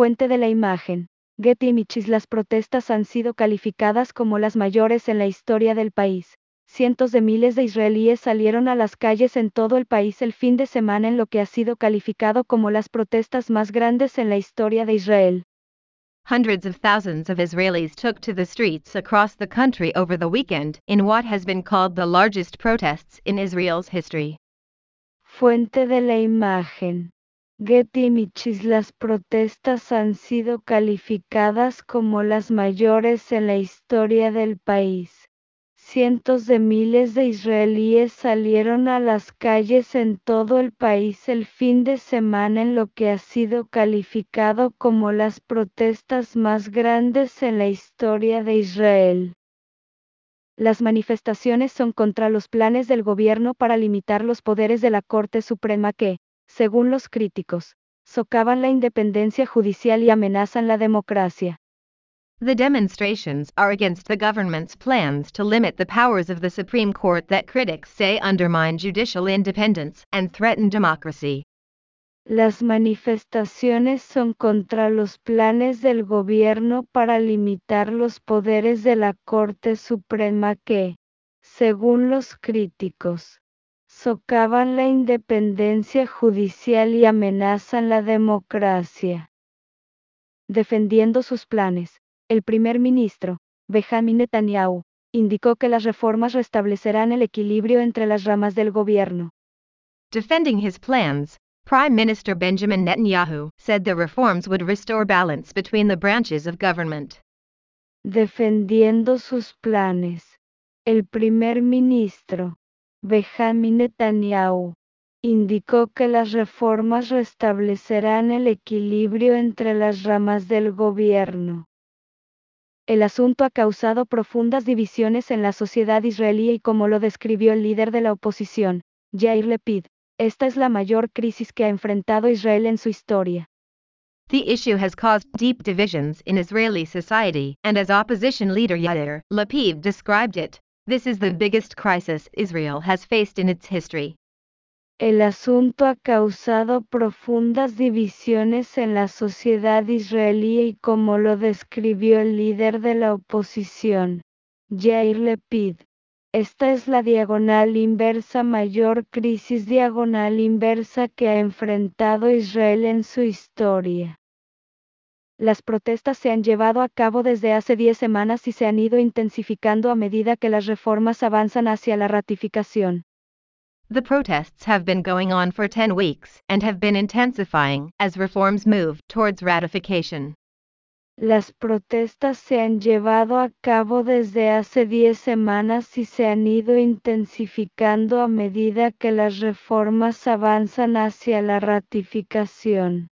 Fuente de la imagen. Getty Images Las protestas han sido calificadas como las mayores en la historia del país. Cientos de miles de israelíes salieron a las calles en todo el país el fin de semana en lo que ha sido calificado como las protestas más grandes en la historia de Israel. Hundreds of thousands of Israelis took to the streets across the country over the weekend in what has been called the largest protests in Israel's history. Fuente de la imagen. Images Las protestas han sido calificadas como las mayores en la historia del país. Cientos de miles de israelíes salieron a las calles en todo el país el fin de semana en lo que ha sido calificado como las protestas más grandes en la historia de Israel. Las manifestaciones son contra los planes del gobierno para limitar los poderes de la Corte Suprema que, según los críticos, socavan la independencia judicial y amenazan la democracia. The demonstrations are against the government's plans to limit the powers of the Supreme Court that critics say undermine judicial independence and threaten democracy. Las manifestaciones son contra los planes del gobierno para limitar los poderes de la Corte Suprema que, según los críticos, socavan la independencia judicial y amenazan la democracia. Defendiendo sus planes, el primer ministro, Benjamin Netanyahu, indicó que las reformas restablecerán el equilibrio entre las ramas del gobierno. Defending his plans, Prime Minister Benjamin Netanyahu said the reforms would restore balance between the branches of government. Defendiendo sus planes, el primer ministro, Benjamin Netanyahu, indicó que las reformas restablecerán el equilibrio entre las ramas del gobierno. El asunto ha causado profundas divisiones en la sociedad israelí y como lo describió el líder de la oposición, Yair Lepid, esta es la mayor crisis que ha enfrentado Israel en su historia. The issue has caused deep divisions in Israeli society, and as opposition leader Yair Lapid described it, This is the biggest crisis Israel has faced in its history. El asunto ha causado profundas divisiones en la sociedad israelí y como lo describió el líder de la oposición, Yair Lepid. Esta es la diagonal inversa mayor crisis diagonal inversa que ha enfrentado Israel en su historia. Las protestas se han llevado a cabo desde hace 10 semanas y se han ido intensificando a medida que las reformas avanzan hacia la ratificación. The protests have been going on for 10 weeks and have been intensifying as reforms move towards ratification. Las protestas se han llevado a cabo desde hace 10 semanas y se han ido intensificando a medida que las reformas avanzan hacia la ratificación.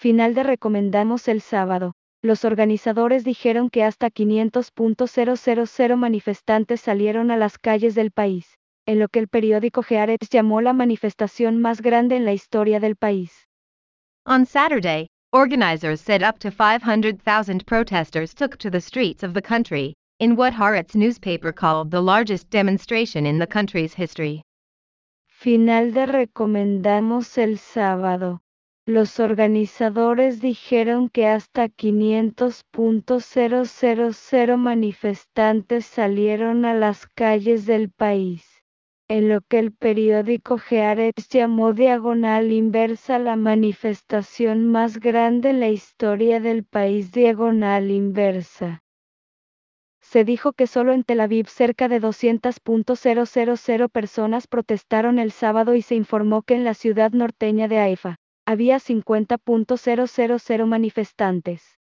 Final de recomendamos el sábado. Los organizadores dijeron que hasta 500.000 manifestantes salieron a las calles del país, en lo que el periódico Haaretz llamó la manifestación más grande en la historia del país. On Saturday, organizers said up to 500,000 protesters took to the streets of the country, in what Haaretz newspaper called the largest demonstration in the country's history. Final de recomendamos el sábado. Los organizadores dijeron que hasta 500.000 manifestantes salieron a las calles del país, en lo que el periódico Haaretz llamó diagonal inversa la manifestación más grande en la historia del país diagonal inversa. Se dijo que solo en Tel Aviv cerca de 200.000 personas protestaron el sábado y se informó que en la ciudad norteña de Haifa, había 50.000 manifestantes.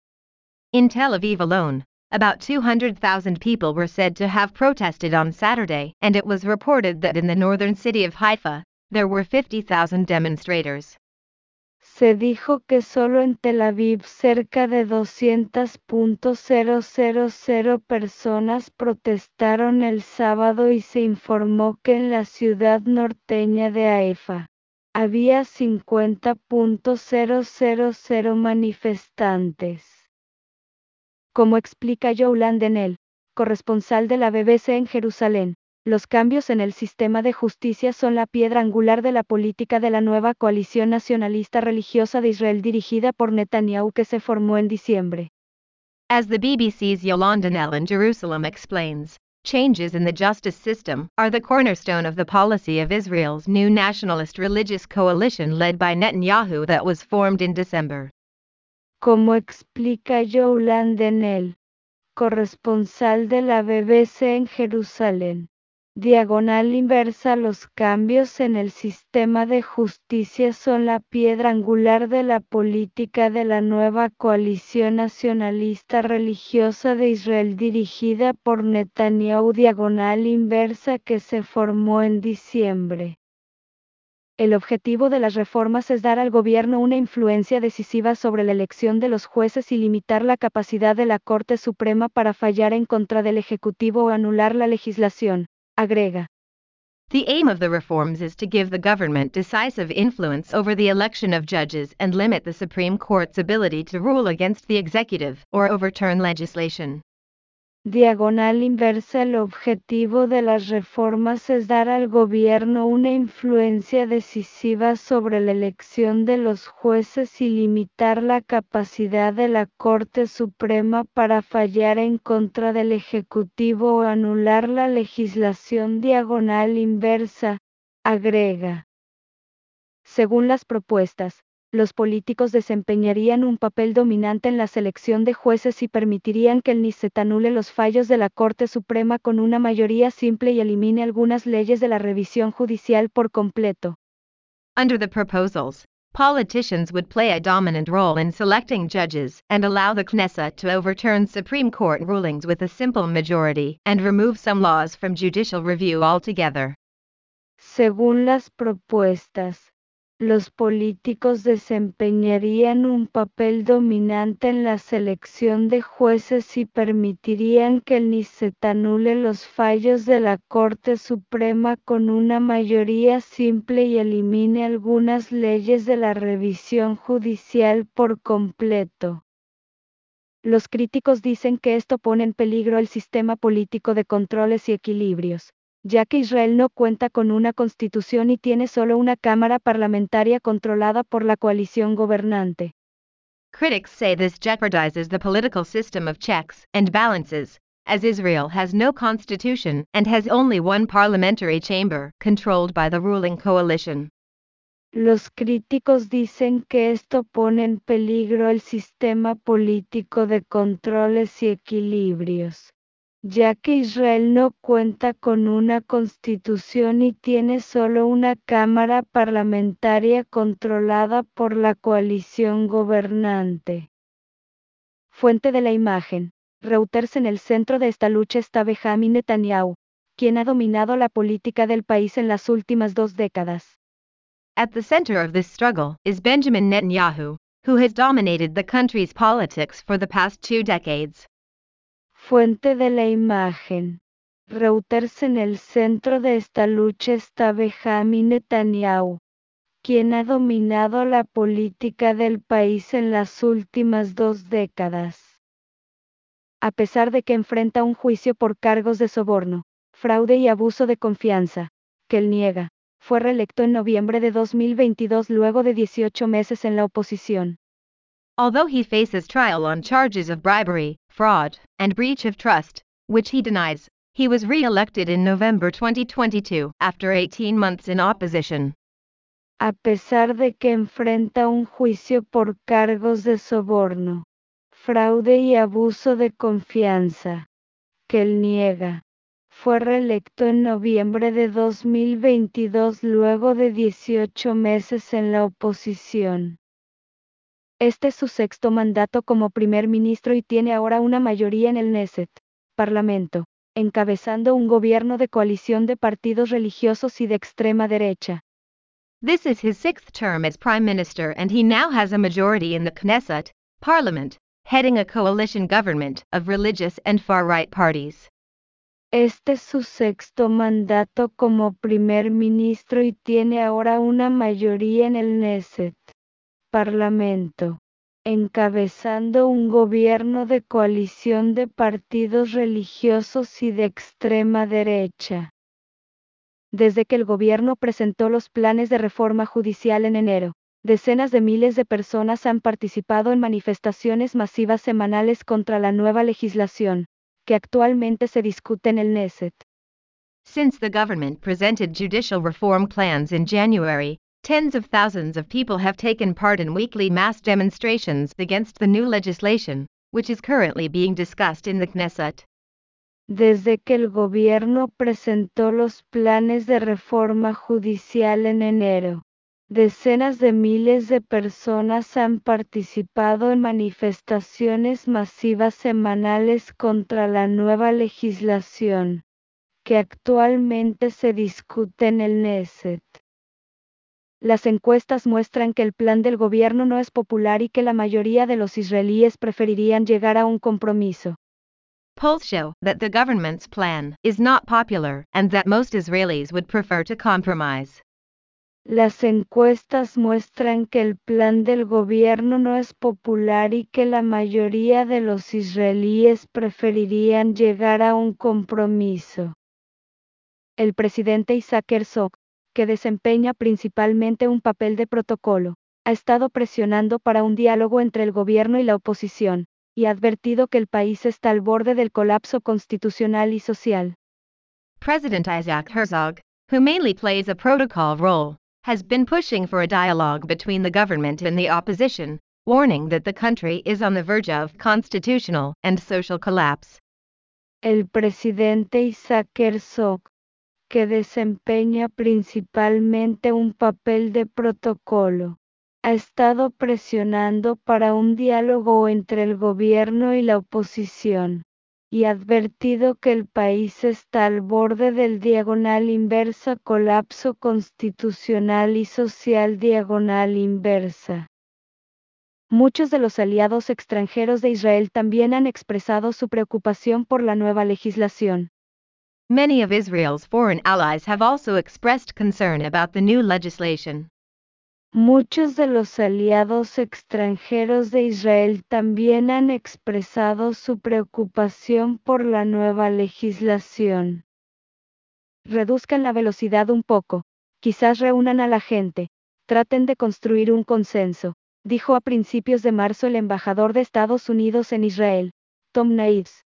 In Tel Aviv alone, about 200,000 people were said to have protested on Saturday, and it was reported that in the northern city of Haifa, there were 50,000 demonstrators. Se dijo que solo en Tel Aviv cerca de 200.000 personas protestaron el sábado y se informó que en la ciudad norteña de Haifa, había 50.000 manifestantes. Como explica Joe Landenel, corresponsal de la BBC en Jerusalén, Los cambios en el sistema de justicia son la piedra angular de la política de la nueva coalición nacionalista religiosa de Israel dirigida por Netanyahu que se formó en diciembre. As the BBC's Yolanda Nell in Jerusalem explains, changes in the justice system are the cornerstone of the policy of Israel's new nationalist religious coalition led by Netanyahu that was formed in December. Como explica Yolanda Nell, corresponsal de la BBC en Jerusalén diagonal inversa Los cambios en el sistema de justicia son la piedra angular de la política de la nueva coalición nacionalista religiosa de Israel dirigida por Netanyahu diagonal inversa que se formó en diciembre. El objetivo de las reformas es dar al gobierno una influencia decisiva sobre la elección de los jueces y limitar la capacidad de la Corte Suprema para fallar en contra del Ejecutivo o anular la legislación agrega. The aim of the reforms is to give the government decisive influence over the election of judges and limit the Supreme Court's ability to rule against the executive or overturn legislation. Diagonal inversa El objetivo de las reformas es dar al gobierno una influencia decisiva sobre la elección de los jueces y limitar la capacidad de la Corte Suprema para fallar en contra del Ejecutivo o anular la legislación diagonal inversa, agrega. Según las propuestas, los políticos desempeñarían un papel dominante en la selección de jueces y permitirían que el NISET anule los fallos de la Corte Suprema con una mayoría simple y elimine algunas leyes de la revisión judicial por completo. Under the proposals, politicians would play a dominant role in selecting judges and allow the Knesset to overturn Supreme Court rulings with a simple majority and remove some laws from judicial review altogether. Según las propuestas, los políticos desempeñarían un papel dominante en la selección de jueces y permitirían que el NICET anule los fallos de la Corte Suprema con una mayoría simple y elimine algunas leyes de la revisión judicial por completo. Los críticos dicen que esto pone en peligro el sistema político de controles y equilibrios ya que Israel no cuenta con una constitución y tiene solo una cámara parlamentaria controlada por la coalición gobernante. Critics say this jeopardizes the political system of checks and balances, as Israel has no constitution and has only one parliamentary chamber controlled by the ruling coalition. Los críticos dicen que esto pone en peligro el sistema político de controles y equilibrios ya que Israel no cuenta con una constitución y tiene solo una cámara parlamentaria controlada por la coalición gobernante. Fuente de la imagen. Reuters en el centro de esta lucha está Benjamin Netanyahu, quien ha dominado la política del país en las últimas dos décadas. At the center of this struggle is Benjamin Netanyahu, who has dominated the country's politics for the past two decades. Fuente de la imagen. Reuters en el centro de esta lucha está Benjamin Netanyahu, quien ha dominado la política del país en las últimas dos décadas. A pesar de que enfrenta un juicio por cargos de soborno, fraude y abuso de confianza, que él niega, fue reelecto en noviembre de 2022 luego de 18 meses en la oposición. Although he faces trial on charges of bribery, fraud, and breach of trust, which he denies, he was re-elected in November 2022 after 18 months in opposition. A pesar de que enfrenta un juicio por cargos de soborno, fraude y abuso de confianza, que él niega, fue reelecto en noviembre de 2022 luego de 18 meses en la oposición. Este es su sexto mandato como primer ministro y tiene ahora una mayoría en el Knesset, Parlamento, encabezando un gobierno de coalición de partidos religiosos y de extrema derecha. This is his sixth term as prime minister and he now has a majority in the Knesset, Parliament, heading a coalition government of religious and far-right parties. Este es su sexto mandato como primer ministro y tiene ahora una mayoría en el Knesset. Parlamento, encabezando un gobierno de coalición de partidos religiosos y de extrema derecha. Desde que el gobierno presentó los planes de reforma judicial en enero, decenas de miles de personas han participado en manifestaciones masivas semanales contra la nueva legislación, que actualmente se discute en el Neset. Since the government presented judicial reform plans in January, tens of thousands of people have taken part in weekly mass demonstrations against the new legislation, which is currently being discussed in the Knesset. Desde que el gobierno presentó los planes de reforma judicial en enero, decenas de miles de personas han participado en manifestaciones masivas semanales contra la nueva legislación, que actualmente se discute en el Neset. Las encuestas muestran que el plan del gobierno no es popular y que la mayoría de los israelíes preferirían llegar a un compromiso. Polls show that the government's plan is not popular and that most Israelis would prefer to compromise. Las encuestas muestran que el plan del gobierno no es popular y que la mayoría de los israelíes preferirían llegar a un compromiso. El presidente Isaac Herzog, que desempeña principalmente un papel de protocolo, ha estado presionando para un diálogo entre el gobierno y la oposición, y advertido que el país está al borde del colapso constitucional y social. President Isaac Herzog, who mainly plays a protocol role, has been pushing for a dialogue between the government and the opposition, warning that the country is on the verge of constitutional and social collapse. El presidente Isaac Herzog, que desempeña principalmente un papel de protocolo, ha estado presionando para un diálogo entre el gobierno y la oposición, y advertido que el país está al borde del diagonal inversa colapso constitucional y social diagonal inversa. Muchos de los aliados extranjeros de Israel también han expresado su preocupación por la nueva legislación. Many of Israel's foreign allies have also expressed concern about the new legislation. Muchos de los aliados extranjeros de Israel también han expresado su preocupación por la nueva legislación. Reduzcan la velocidad un poco, quizás reúnan a la gente, traten de construir un consenso, dijo a principios de marzo el embajador de Estados Unidos en Israel, Tom Naives.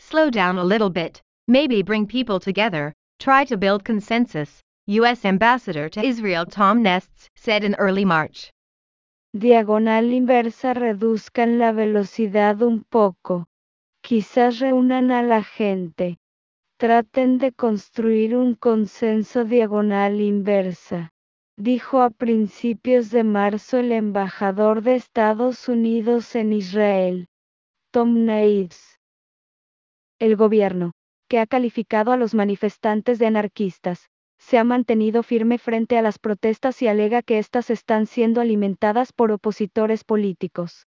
Slow down a little bit, maybe bring people together, try to build consensus. U.S. Ambassador to Israel Tom Nests said in early March. Diagonal inversa reduzcan la velocidad un poco. Quizás reúnan a la gente. Traten de construir un consenso diagonal inversa. Dijo a principios de marzo el embajador de Estados Unidos en Israel, Tom Naives. El gobierno, que ha calificado a los manifestantes de anarquistas, se ha mantenido firme frente a las protestas y alega que éstas están siendo alimentadas por opositores políticos.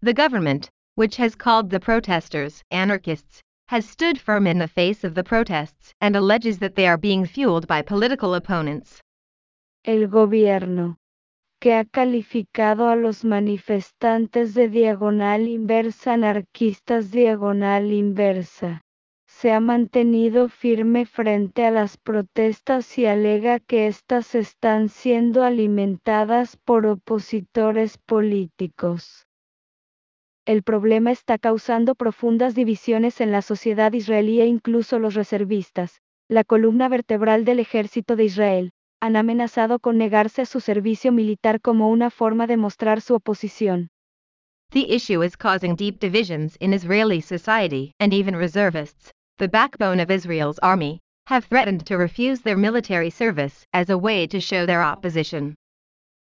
The government, which has called the protesters anarchists, has stood firm in the face of the protests and alleges that they are being fueled by political opponents. El gobierno, que ha calificado a los manifestantes de diagonal inversa anarquistas diagonal inversa, se ha mantenido firme frente a las protestas y alega que éstas están siendo alimentadas por opositores políticos. El problema está causando profundas divisiones en la sociedad israelí e incluso los reservistas, la columna vertebral del ejército de Israel, han amenazado con negarse a su servicio militar como una forma de mostrar su oposición. The issue is causing deep divisions Israeli society and even reservists, the backbone of Israel's army, have threatened to refuse their military service as a way to show their opposition.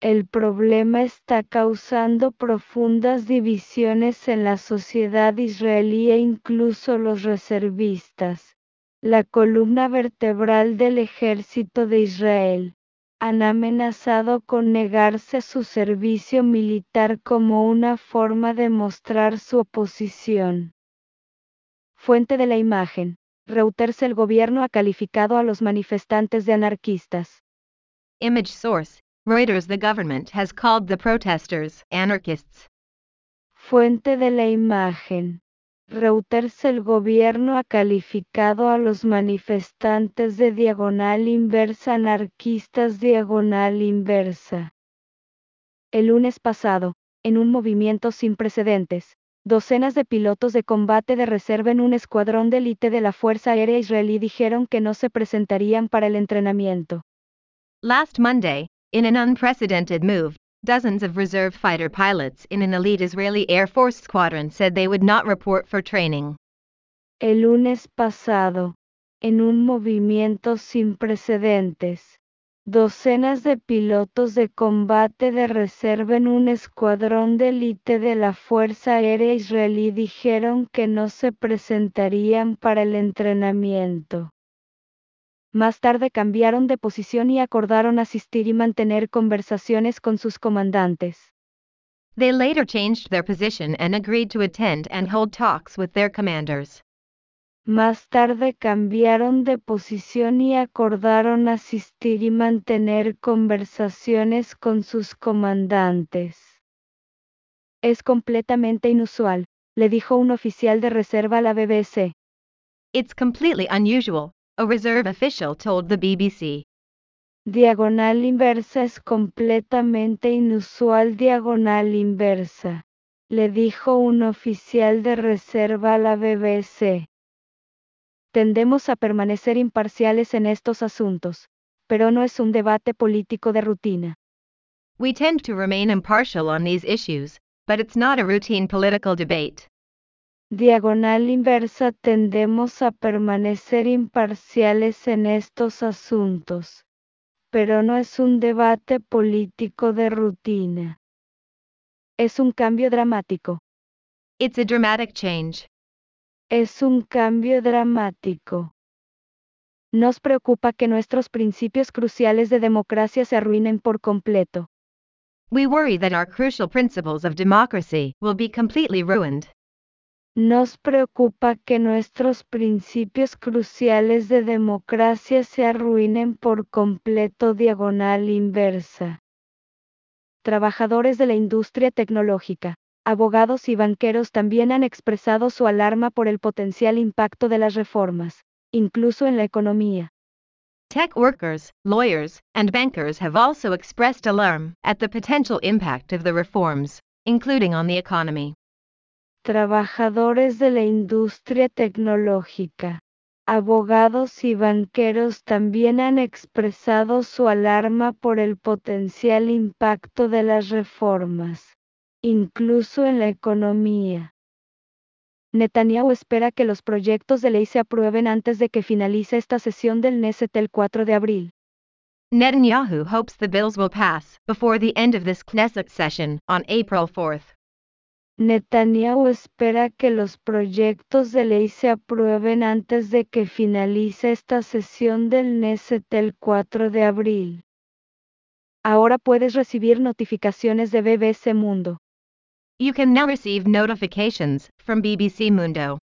El problema está causando profundas divisiones en la sociedad israelí e incluso los reservistas, la columna vertebral del ejército de Israel, han amenazado con negarse su servicio militar como una forma de mostrar su oposición. Fuente de la imagen. Reuters El gobierno ha calificado a los manifestantes de anarquistas. Image source. Reuters The government has called the protesters anarchists. Fuente de la imagen. Reuters El gobierno ha calificado a los manifestantes de diagonal inversa anarquistas diagonal inversa. El lunes pasado, en un movimiento sin precedentes, docenas de pilotos de combate de reserva en un escuadrón de élite de la Fuerza Aérea Israelí dijeron que no se presentarían para el entrenamiento. Last Monday, in an unprecedented move, dozens of reserve fighter pilots in an elite Israeli Air Force squadron said they would not report for training. El lunes pasado, en un movimiento sin precedentes, docenas de pilotos de combate de reserva en un escuadrón de élite de la Fuerza Aérea Israelí dijeron que no se presentarían para el entrenamiento. Más tarde cambiaron de posición y acordaron asistir y mantener conversaciones con sus comandantes. They later changed their position and agreed to attend and hold talks with their commanders. Más tarde cambiaron de posición y acordaron asistir y mantener conversaciones con sus comandantes. Es completamente inusual, le dijo un oficial de reserva a la BBC. It's completely unusual, a reserve official told the BBC. Diagonal inversa es completamente inusual diagonal inversa, le dijo un oficial de reserva a la BBC. Tendemos a permanecer imparciales en estos asuntos, pero no es un debate político de rutina. We tend to remain impartial on these issues, but it's not a routine political debate. Diagonal inversa tendemos a permanecer imparciales en estos asuntos, pero no es un debate político de rutina. Es un cambio dramático. It's a dramatic change. Es un cambio dramático. Nos preocupa que nuestros principios cruciales de democracia se arruinen por completo. We worry that our crucial principles of democracy will be completely ruined. Nos preocupa que nuestros principios cruciales de democracia se arruinen por completo diagonal inversa. Trabajadores de la industria tecnológica, abogados y banqueros también han expresado su alarma por el potencial impacto de las reformas, incluso en la economía. Tech workers, lawyers, and bankers have also expressed alarm at the potential impact of the reforms, including on the economy. Trabajadores de la industria tecnológica, abogados y banqueros también han expresado su alarma por el potencial impacto de las reformas, incluso en la economía. Netanyahu espera que los proyectos de ley se aprueben antes de que finalice esta sesión del Knesset el 4 de abril. Netanyahu hopes the bills will pass before the end of this Knesset session on April 4th. Netanyahu espera que los proyectos de ley se aprueben antes de que finalice esta sesión del Knesset el 4 de abril. Ahora puedes recibir notificaciones de BBC Mundo. You can now receive notifications from BBC Mundo.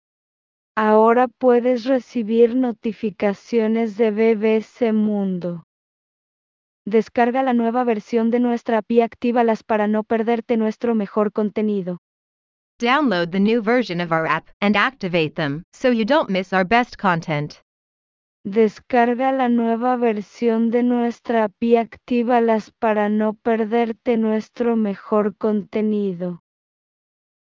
Ahora puedes recibir notificaciones de BBC Mundo. Descarga la nueva versión de nuestra API y actívalas para no perderte nuestro mejor contenido. Download the new version of our app and activate them so you don't miss our best content. Descarga la nueva versión de nuestra API y actívalas para no perderte nuestro mejor contenido.